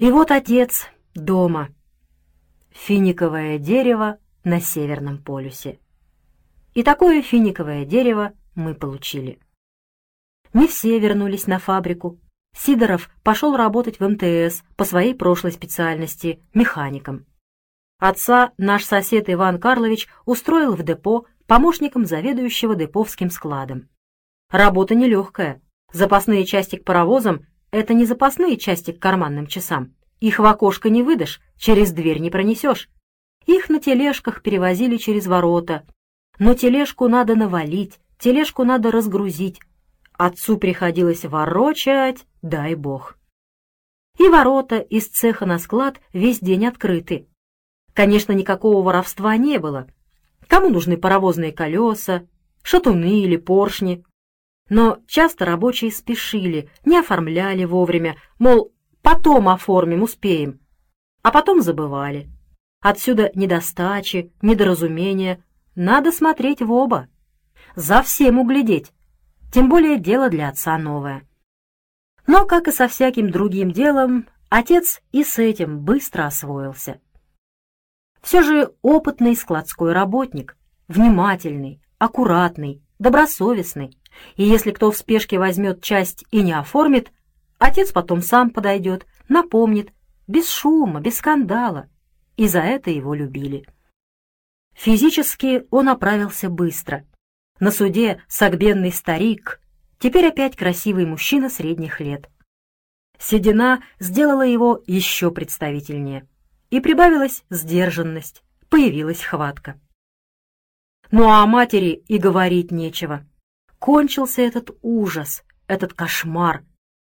И вот отец дома. Финиковое дерево на Северном полюсе. И такое финиковое дерево мы получили. Не все вернулись на фабрику. Сидоров пошел работать в МТС по своей прошлой специальности — механиком. Отца наш сосед Иван Карлович устроил в депо помощником заведующего деповским складом. Работа нелегкая. Запасные части к паровозам — это не запасные части к карманным часам. Их в окошко не выдашь, через дверь не пронесешь. Их на тележках перевозили через ворота. Но тележку надо навалить, тележку надо разгрузить. Отцу приходилось ворочать, дай бог. И ворота из цеха на склад весь день открыты. Конечно, никакого воровства не было. Кому нужны паровозные колеса, шатуны или поршни? Но часто рабочие спешили, не оформляли вовремя, мол, потом оформим, успеем. А потом забывали. Отсюда недостачи, недоразумения. Надо смотреть в оба. За всем углядеть. Тем более дело для отца новое. Но, как и со всяким другим делом, отец и с этим быстро освоился. Все же опытный складской работник, внимательный, аккуратный, добросовестный. И если кто в спешке возьмет часть и не оформит, отец потом сам подойдет, напомнит, без шума, без скандала. И за это его любили. Физически он оправился быстро. На суде согбенный старик, теперь опять красивый мужчина средних лет. Седина сделала его еще представительнее и прибавилась сдержанность, появилась хватка. Ну а о матери и говорить нечего. Кончился этот ужас, этот кошмар.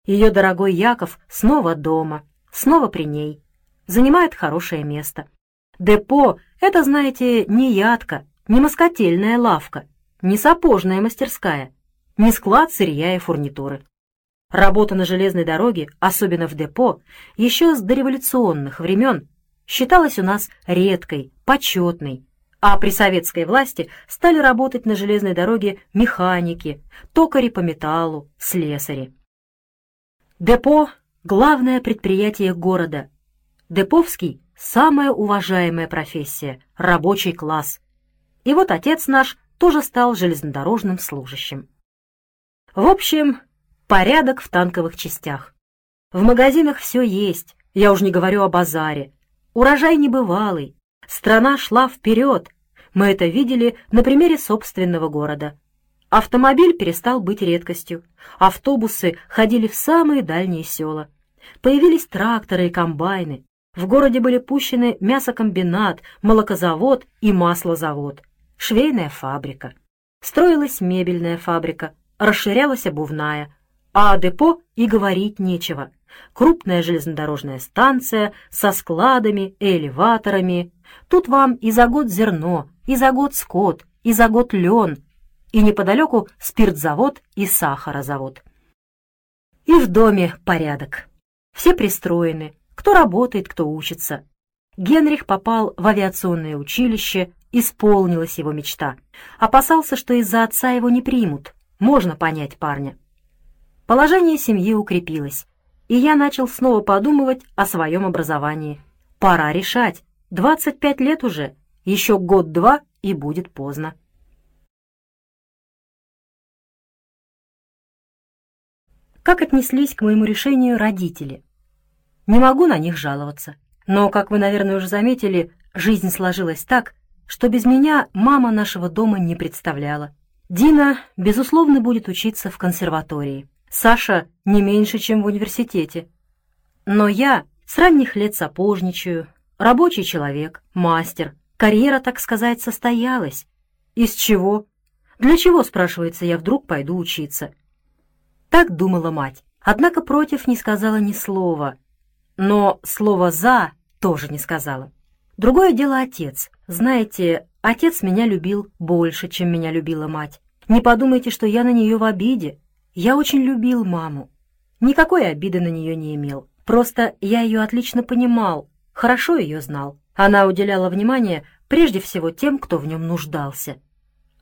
Ее дорогой Яков снова дома, снова при ней. Занимает хорошее место. Депо — это, знаете, не ядка, не москотельная лавка, не сапожная мастерская, не склад сырья и фурнитуры. Работа на железной дороге, особенно в депо, еще с дореволюционных времен считалась у нас редкой, почетной, а при советской власти стали работать на железной дороге механики, токари по металлу, слесари. Депо — главное предприятие города. Деповский — самая уважаемая профессия, рабочий класс. И вот отец наш тоже стал железнодорожным служащим. В общем, порядок в танковых частях. В магазинах все есть, я уж не говорю о базаре, Урожай небывалый, страна шла вперед. Мы это видели на примере собственного города. Автомобиль перестал быть редкостью. Автобусы ходили в самые дальние села. Появились тракторы и комбайны. В городе были пущены мясокомбинат, молокозавод и маслозавод, швейная фабрика. Строилась мебельная фабрика, расширялась обувная, а о депо и говорить нечего крупная железнодорожная станция со складами элеваторами. Тут вам и за год зерно, и за год скот, и за год лен, и неподалеку спиртзавод и сахарозавод. И в доме порядок. Все пристроены, кто работает, кто учится. Генрих попал в авиационное училище, исполнилась его мечта. Опасался, что из-за отца его не примут. Можно понять парня. Положение семьи укрепилось и я начал снова подумывать о своем образовании. Пора решать. 25 лет уже, еще год-два и будет поздно. Как отнеслись к моему решению родители? Не могу на них жаловаться. Но, как вы, наверное, уже заметили, жизнь сложилась так, что без меня мама нашего дома не представляла. Дина, безусловно, будет учиться в консерватории. Саша не меньше, чем в университете. Но я с ранних лет сапожничаю, рабочий человек, мастер. Карьера, так сказать, состоялась. Из чего? Для чего, спрашивается, я вдруг пойду учиться? Так думала мать. Однако против не сказала ни слова. Но слово «за» тоже не сказала. Другое дело отец. Знаете, отец меня любил больше, чем меня любила мать. Не подумайте, что я на нее в обиде. Я очень любил маму. Никакой обиды на нее не имел. Просто я ее отлично понимал, хорошо ее знал. Она уделяла внимание прежде всего тем, кто в нем нуждался.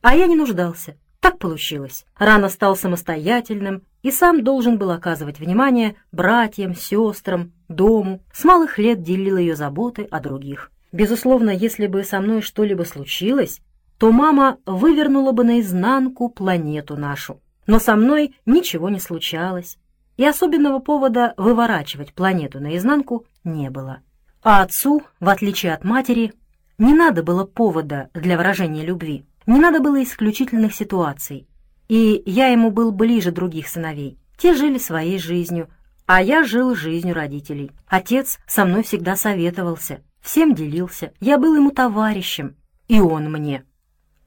А я не нуждался. Так получилось. Рано стал самостоятельным и сам должен был оказывать внимание братьям, сестрам, дому, с малых лет делила ее заботы о других. Безусловно, если бы со мной что-либо случилось, то мама вывернула бы наизнанку планету нашу. Но со мной ничего не случалось, и особенного повода выворачивать планету наизнанку не было. А отцу, в отличие от матери, не надо было повода для выражения любви, не надо было исключительных ситуаций, и я ему был ближе других сыновей. Те жили своей жизнью, а я жил жизнью родителей. Отец со мной всегда советовался, всем делился, я был ему товарищем, и он мне.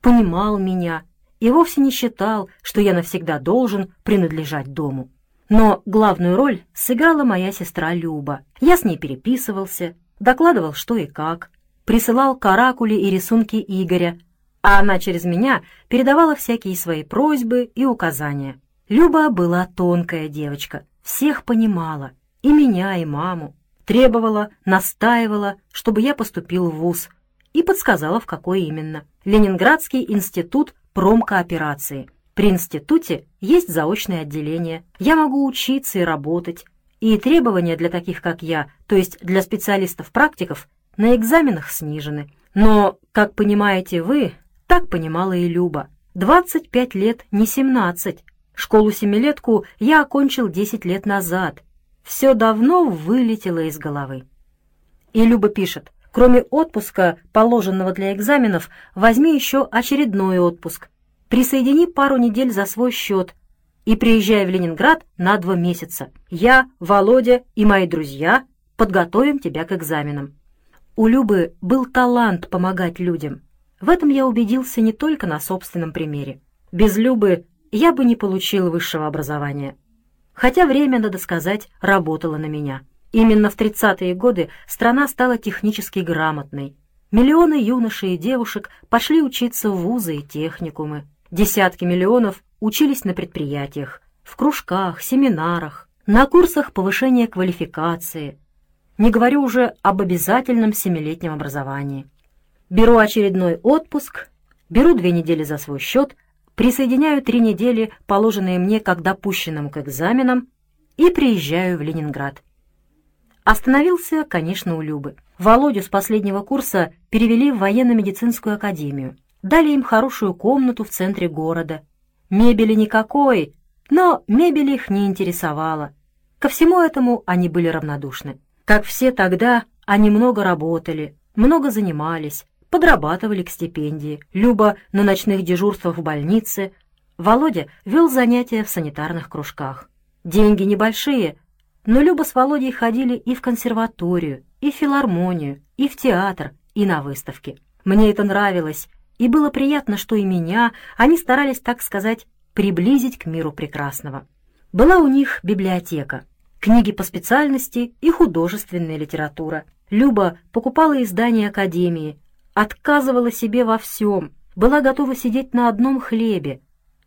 Понимал меня и вовсе не считал, что я навсегда должен принадлежать дому. Но главную роль сыграла моя сестра Люба. Я с ней переписывался, докладывал что и как, присылал каракули и рисунки Игоря, а она через меня передавала всякие свои просьбы и указания. Люба была тонкая девочка, всех понимала, и меня, и маму. Требовала, настаивала, чтобы я поступил в ВУЗ, и подсказала, в какой именно. Ленинградский институт промкооперации. При институте есть заочное отделение. Я могу учиться и работать. И требования для таких, как я, то есть для специалистов-практиков, на экзаменах снижены. Но, как понимаете вы, так понимала и Люба. 25 лет, не 17. Школу-семилетку я окончил 10 лет назад. Все давно вылетело из головы. И Люба пишет, кроме отпуска, положенного для экзаменов, возьми еще очередной отпуск. Присоедини пару недель за свой счет и приезжай в Ленинград на два месяца. Я, Володя и мои друзья подготовим тебя к экзаменам. У Любы был талант помогать людям. В этом я убедился не только на собственном примере. Без Любы я бы не получил высшего образования. Хотя время, надо сказать, работало на меня. Именно в 30-е годы страна стала технически грамотной. Миллионы юношей и девушек пошли учиться в вузы и техникумы. Десятки миллионов учились на предприятиях, в кружках, семинарах, на курсах повышения квалификации, не говорю уже об обязательном семилетнем образовании. Беру очередной отпуск, беру две недели за свой счет, присоединяю три недели, положенные мне как допущенному к экзаменам, и приезжаю в Ленинград. Остановился, конечно, у Любы. Володю с последнего курса перевели в военно-медицинскую академию. Дали им хорошую комнату в центре города. Мебели никакой, но мебель их не интересовала. Ко всему этому они были равнодушны. Как все тогда, они много работали, много занимались, подрабатывали к стипендии. Люба на ночных дежурствах в больнице. Володя вел занятия в санитарных кружках. Деньги небольшие, но Люба с Володей ходили и в консерваторию, и в филармонию, и в театр, и на выставки. Мне это нравилось, и было приятно, что и меня они старались, так сказать, приблизить к миру прекрасного. Была у них библиотека, книги по специальности и художественная литература. Люба покупала издания Академии, отказывала себе во всем, была готова сидеть на одном хлебе.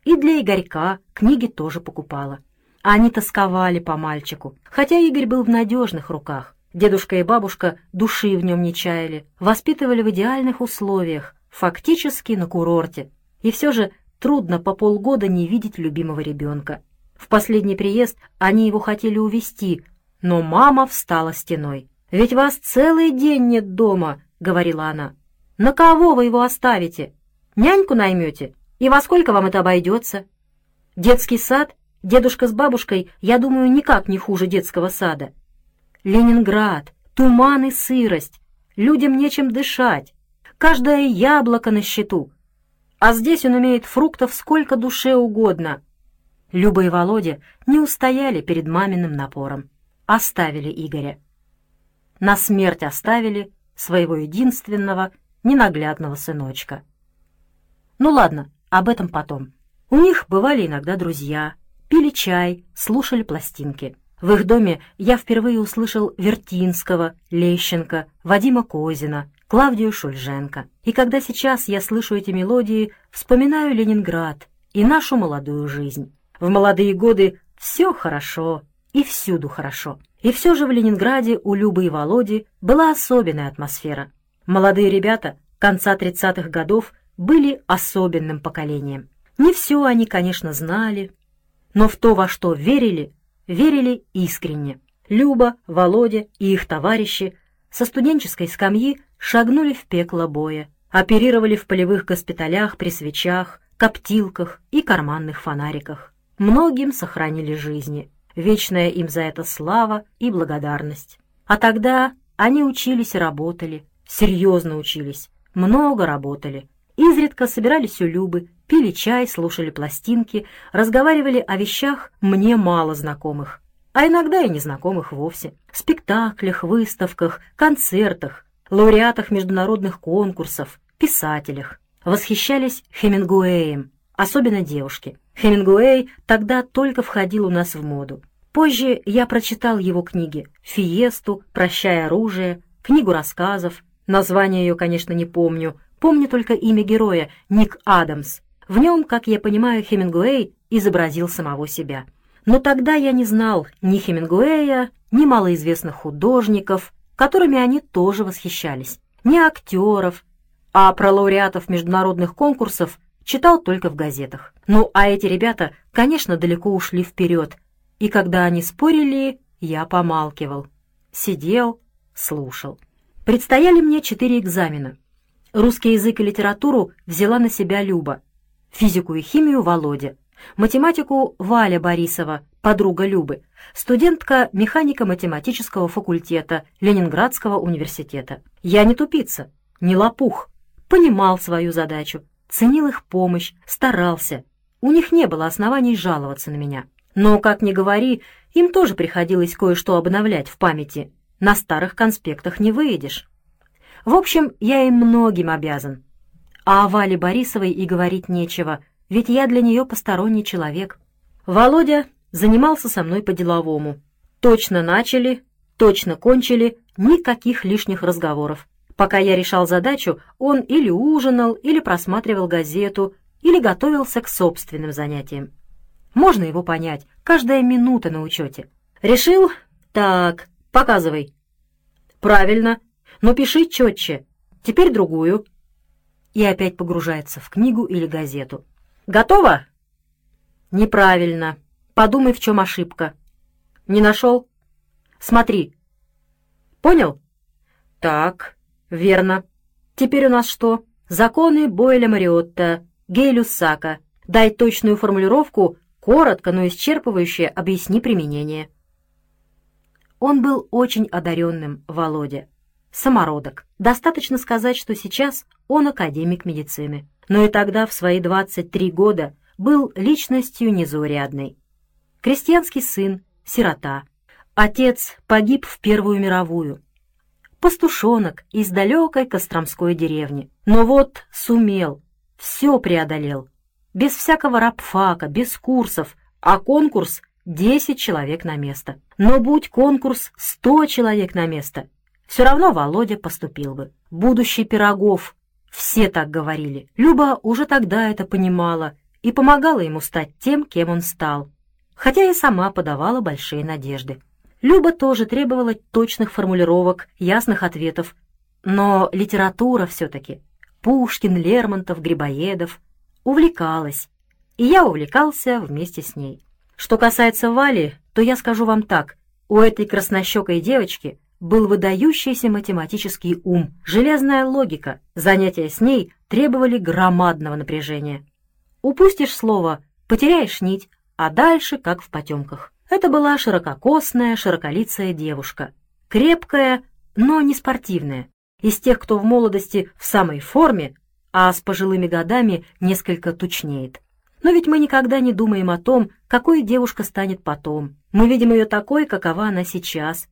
И для Игорька книги тоже покупала. Они тосковали по мальчику, хотя Игорь был в надежных руках. Дедушка и бабушка души в нем не чаяли, воспитывали в идеальных условиях, фактически на курорте. И все же трудно по полгода не видеть любимого ребенка. В последний приезд они его хотели увезти, но мама встала стеной. «Ведь вас целый день нет дома», — говорила она. На кого вы его оставите? Няньку наймете? И во сколько вам это обойдется? Детский сад? Дедушка с бабушкой, я думаю, никак не хуже детского сада. Ленинград, туман и сырость. Людям нечем дышать. Каждое яблоко на счету. А здесь он имеет фруктов сколько душе угодно. Люба и Володя не устояли перед маминым напором. Оставили Игоря. На смерть оставили своего единственного ненаглядного сыночка. Ну ладно, об этом потом. У них бывали иногда друзья, пили чай, слушали пластинки. В их доме я впервые услышал Вертинского, Лещенко, Вадима Козина, Клавдию Шульженко. И когда сейчас я слышу эти мелодии, вспоминаю Ленинград и нашу молодую жизнь. В молодые годы все хорошо и всюду хорошо. И все же в Ленинграде у Любы и Володи была особенная атмосфера. Молодые ребята конца 30-х годов были особенным поколением. Не все они, конечно, знали, но в то, во что верили, верили искренне. Люба, Володя и их товарищи со студенческой скамьи шагнули в пекло боя, оперировали в полевых госпиталях при свечах, коптилках и карманных фонариках. Многим сохранили жизни. Вечная им за это слава и благодарность. А тогда они учились и работали, серьезно учились, много работали. Изредка собирались у Любы, пили чай, слушали пластинки, разговаривали о вещах мне мало знакомых, а иногда и незнакомых вовсе. Спектаклях, выставках, концертах, лауреатах международных конкурсов, писателях. Восхищались Хемингуэем, особенно девушки. Хемингуэй тогда только входил у нас в моду. Позже я прочитал его книги «Фиесту», «Прощай оружие», книгу рассказов. Название ее, конечно, не помню. Помню только имя героя — Ник Адамс. В нем, как я понимаю, Хемингуэй изобразил самого себя. Но тогда я не знал ни Хемингуэя, ни малоизвестных художников, которыми они тоже восхищались, ни актеров, а про лауреатов международных конкурсов читал только в газетах. Ну, а эти ребята, конечно, далеко ушли вперед, и когда они спорили, я помалкивал, сидел, слушал. Предстояли мне четыре экзамена. Русский язык и литературу взяла на себя Люба, физику и химию Володя, математику Валя Борисова, подруга Любы, студентка механико-математического факультета Ленинградского университета. Я не тупица, не лопух, понимал свою задачу, ценил их помощь, старался. У них не было оснований жаловаться на меня. Но, как ни говори, им тоже приходилось кое-что обновлять в памяти. На старых конспектах не выедешь. В общем, я им многим обязан. А о Вале Борисовой и говорить нечего, ведь я для нее посторонний человек. Володя занимался со мной по-деловому. Точно начали, точно кончили, никаких лишних разговоров. Пока я решал задачу, он или ужинал, или просматривал газету, или готовился к собственным занятиям. Можно его понять, каждая минута на учете. Решил? Так, показывай. Правильно, но пиши четче. Теперь другую. И опять погружается в книгу или газету. Готово? Неправильно. Подумай, в чем ошибка. Не нашел? Смотри. Понял? Так, верно. Теперь у нас что? Законы Бойля Мариотта, Гейлюсака. Дай точную формулировку Коротко, но исчерпывающе объясни применение. Он был очень одаренным, Володя. Самородок. Достаточно сказать, что сейчас он академик медицины. Но и тогда, в свои 23 года, был личностью незаурядной. Крестьянский сын, сирота. Отец погиб в Первую мировую. Пастушонок из далекой Костромской деревни. Но вот сумел, все преодолел, без всякого рабфака, без курсов, а конкурс — 10 человек на место. Но будь конкурс 100 человек на место, все равно Володя поступил бы. Будущий Пирогов. Все так говорили. Люба уже тогда это понимала и помогала ему стать тем, кем он стал. Хотя и сама подавала большие надежды. Люба тоже требовала точных формулировок, ясных ответов. Но литература все-таки. Пушкин, Лермонтов, Грибоедов — увлекалась, и я увлекался вместе с ней. Что касается Вали, то я скажу вам так. У этой краснощекой девочки был выдающийся математический ум, железная логика. Занятия с ней требовали громадного напряжения. Упустишь слово, потеряешь нить, а дальше как в потемках. Это была ширококосная, широколицая девушка. Крепкая, но не спортивная. Из тех, кто в молодости в самой форме, а с пожилыми годами несколько тучнеет. Но ведь мы никогда не думаем о том, какой девушка станет потом. Мы видим ее такой, какова она сейчас.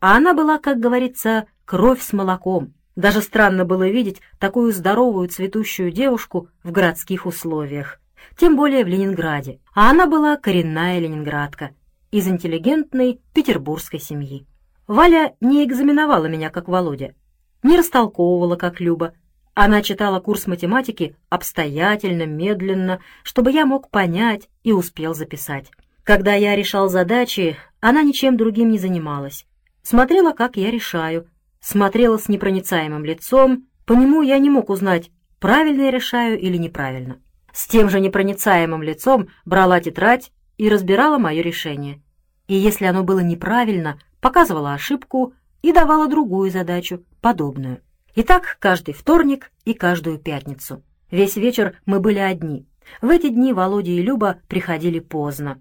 А она была, как говорится, кровь с молоком. Даже странно было видеть такую здоровую цветущую девушку в городских условиях. Тем более в Ленинграде. А она была коренная ленинградка, из интеллигентной петербургской семьи. Валя не экзаменовала меня, как Володя, не растолковывала, как Люба, она читала курс математики обстоятельно, медленно, чтобы я мог понять и успел записать. Когда я решал задачи, она ничем другим не занималась. Смотрела, как я решаю, смотрела с непроницаемым лицом, по нему я не мог узнать, правильно я решаю или неправильно. С тем же непроницаемым лицом брала тетрадь и разбирала мое решение. И если оно было неправильно, показывала ошибку и давала другую задачу, подобную. И так каждый вторник и каждую пятницу. Весь вечер мы были одни. В эти дни Володя и Люба приходили поздно.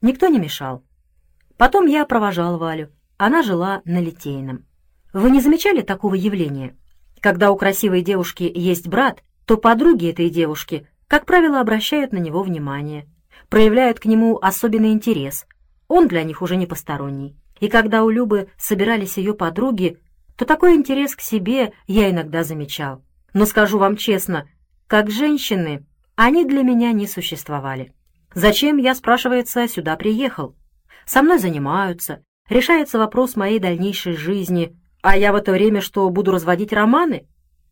Никто не мешал. Потом я провожал Валю. Она жила на Литейном. Вы не замечали такого явления? Когда у красивой девушки есть брат, то подруги этой девушки, как правило, обращают на него внимание, проявляют к нему особенный интерес. Он для них уже не посторонний. И когда у Любы собирались ее подруги, то такой интерес к себе я иногда замечал. Но скажу вам честно, как женщины, они для меня не существовали. Зачем я, спрашивается, сюда приехал? Со мной занимаются, решается вопрос моей дальнейшей жизни, а я в это время что, буду разводить романы?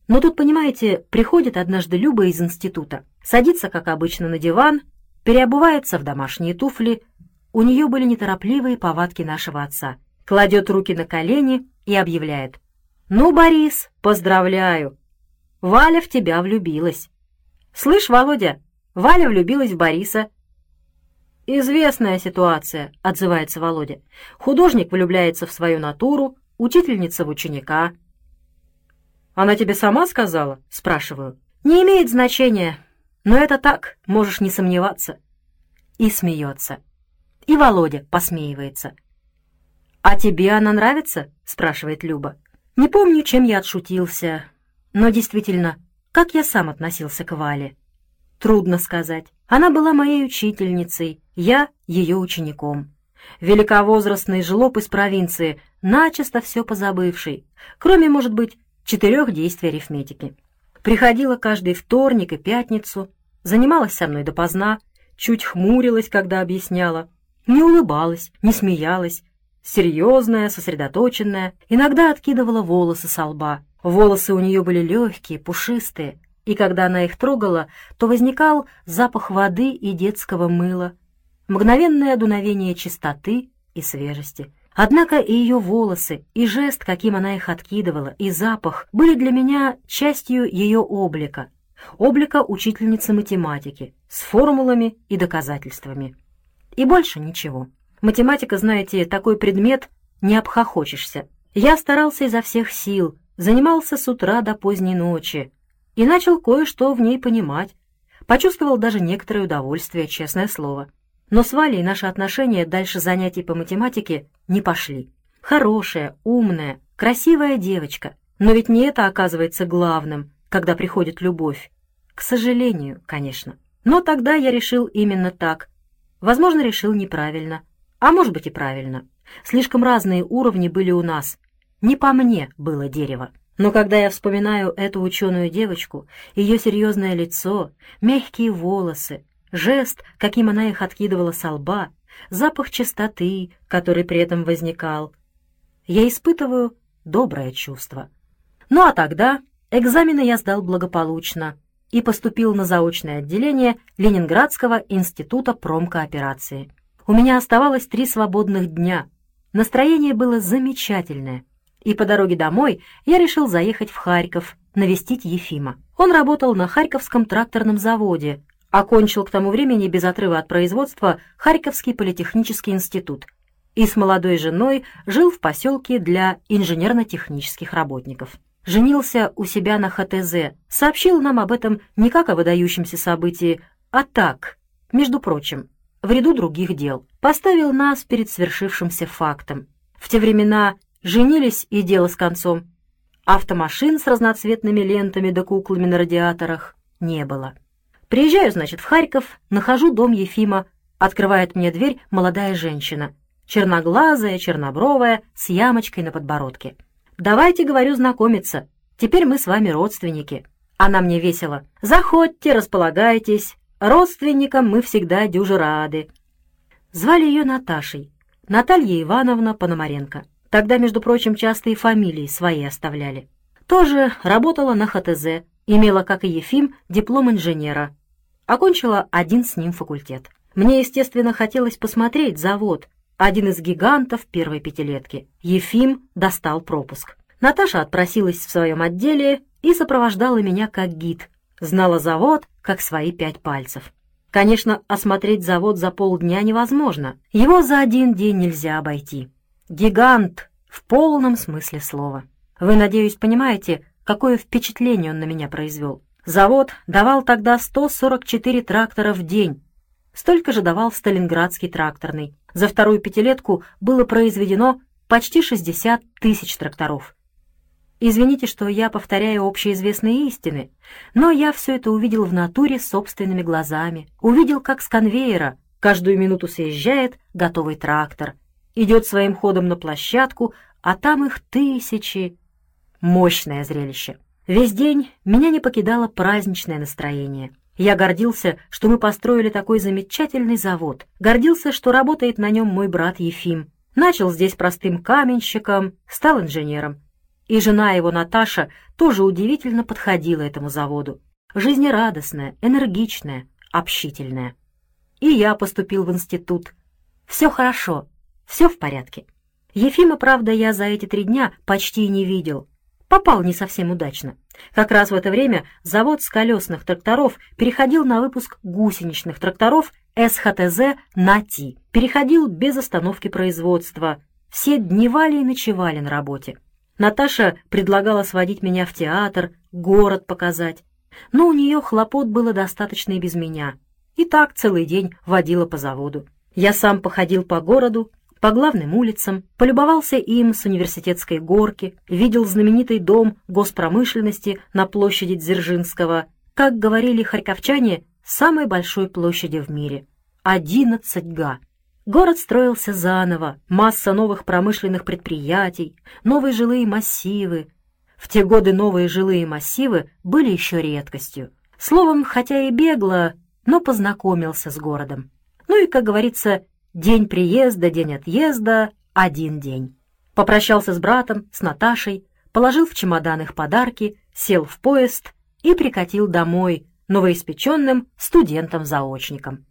Но тут, понимаете, приходит однажды Люба из института, садится, как обычно, на диван, переобувается в домашние туфли. У нее были неторопливые повадки нашего отца. Кладет руки на колени и объявляет. «Ну, Борис, поздравляю! Валя в тебя влюбилась!» «Слышь, Володя, Валя влюбилась в Бориса». «Известная ситуация», — отзывается Володя. «Художник влюбляется в свою натуру, учительница в ученика». «Она тебе сама сказала?» — спрашиваю. «Не имеет значения, но это так, можешь не сомневаться». И смеется. И Володя посмеивается. «А тебе она нравится?» — спрашивает Люба. Не помню, чем я отшутился, но действительно, как я сам относился к Вале? Трудно сказать. Она была моей учительницей, я ее учеником. Великовозрастный жлоб из провинции, начисто все позабывший, кроме, может быть, четырех действий арифметики. Приходила каждый вторник и пятницу, занималась со мной допоздна, чуть хмурилась, когда объясняла, не улыбалась, не смеялась, серьезная, сосредоточенная, иногда откидывала волосы со лба. Волосы у нее были легкие, пушистые, и когда она их трогала, то возникал запах воды и детского мыла, мгновенное дуновение чистоты и свежести. Однако и ее волосы, и жест, каким она их откидывала, и запах были для меня частью ее облика, облика учительницы математики, с формулами и доказательствами. И больше ничего. Математика, знаете, такой предмет, не обхохочешься. Я старался изо всех сил, занимался с утра до поздней ночи и начал кое-что в ней понимать. Почувствовал даже некоторое удовольствие, честное слово. Но с Валей наши отношения дальше занятий по математике не пошли. Хорошая, умная, красивая девочка. Но ведь не это оказывается главным, когда приходит любовь. К сожалению, конечно. Но тогда я решил именно так. Возможно, решил неправильно. А может быть и правильно. Слишком разные уровни были у нас. Не по мне было дерево. Но когда я вспоминаю эту ученую девочку, ее серьезное лицо, мягкие волосы, жест, каким она их откидывала со лба, запах чистоты, который при этом возникал, я испытываю доброе чувство. Ну а тогда экзамены я сдал благополучно и поступил на заочное отделение Ленинградского института промкооперации. У меня оставалось три свободных дня. Настроение было замечательное. И по дороге домой я решил заехать в Харьков, навестить Ефима. Он работал на Харьковском тракторном заводе, окончил к тому времени без отрыва от производства Харьковский политехнический институт и с молодой женой жил в поселке для инженерно-технических работников. Женился у себя на ХТЗ, сообщил нам об этом не как о выдающемся событии, а так, между прочим, в ряду других дел, поставил нас перед свершившимся фактом. В те времена женились и дело с концом. Автомашин с разноцветными лентами да куклами на радиаторах не было. Приезжаю, значит, в Харьков, нахожу дом Ефима, открывает мне дверь молодая женщина, черноглазая, чернобровая, с ямочкой на подбородке. «Давайте, — говорю, — знакомиться, теперь мы с вами родственники». Она мне весело. «Заходьте, располагайтесь, Родственникам мы всегда дюже рады. Звали ее Наташей. Наталья Ивановна Пономаренко. Тогда, между прочим, часто и фамилии свои оставляли. Тоже работала на ХТЗ, имела, как и Ефим, диплом инженера. Окончила один с ним факультет. Мне, естественно, хотелось посмотреть завод, один из гигантов первой пятилетки. Ефим достал пропуск. Наташа отпросилась в своем отделе и сопровождала меня как гид, знала завод как свои пять пальцев. Конечно, осмотреть завод за полдня невозможно. Его за один день нельзя обойти. Гигант в полном смысле слова. Вы, надеюсь, понимаете, какое впечатление он на меня произвел. Завод давал тогда 144 трактора в день. Столько же давал Сталинградский тракторный. За вторую пятилетку было произведено почти 60 тысяч тракторов. Извините, что я повторяю общеизвестные истины, но я все это увидел в натуре собственными глазами. Увидел, как с конвейера каждую минуту съезжает готовый трактор, идет своим ходом на площадку, а там их тысячи. Мощное зрелище. Весь день меня не покидало праздничное настроение. Я гордился, что мы построили такой замечательный завод, гордился, что работает на нем мой брат Ефим. Начал здесь простым каменщиком, стал инженером. И жена его, Наташа, тоже удивительно подходила этому заводу. Жизнерадостная, энергичная, общительная. И я поступил в институт. Все хорошо, все в порядке. Ефима, правда, я за эти три дня почти не видел. Попал не совсем удачно. Как раз в это время завод с колесных тракторов переходил на выпуск гусеничных тракторов СХТЗ НАТИ. Переходил без остановки производства. Все дневали и ночевали на работе. Наташа предлагала сводить меня в театр, город показать. Но у нее хлопот было достаточно и без меня. И так целый день водила по заводу. Я сам походил по городу, по главным улицам, полюбовался им с университетской горки, видел знаменитый дом госпромышленности на площади Дзержинского, как говорили харьковчане, самой большой площади в мире — 11 га. Город строился заново, масса новых промышленных предприятий, новые жилые массивы. В те годы новые жилые массивы были еще редкостью. Словом, хотя и бегло, но познакомился с городом. Ну и, как говорится, День приезда, день отъезда — один день. Попрощался с братом, с Наташей, положил в чемодан их подарки, сел в поезд и прикатил домой новоиспеченным студентом-заочником.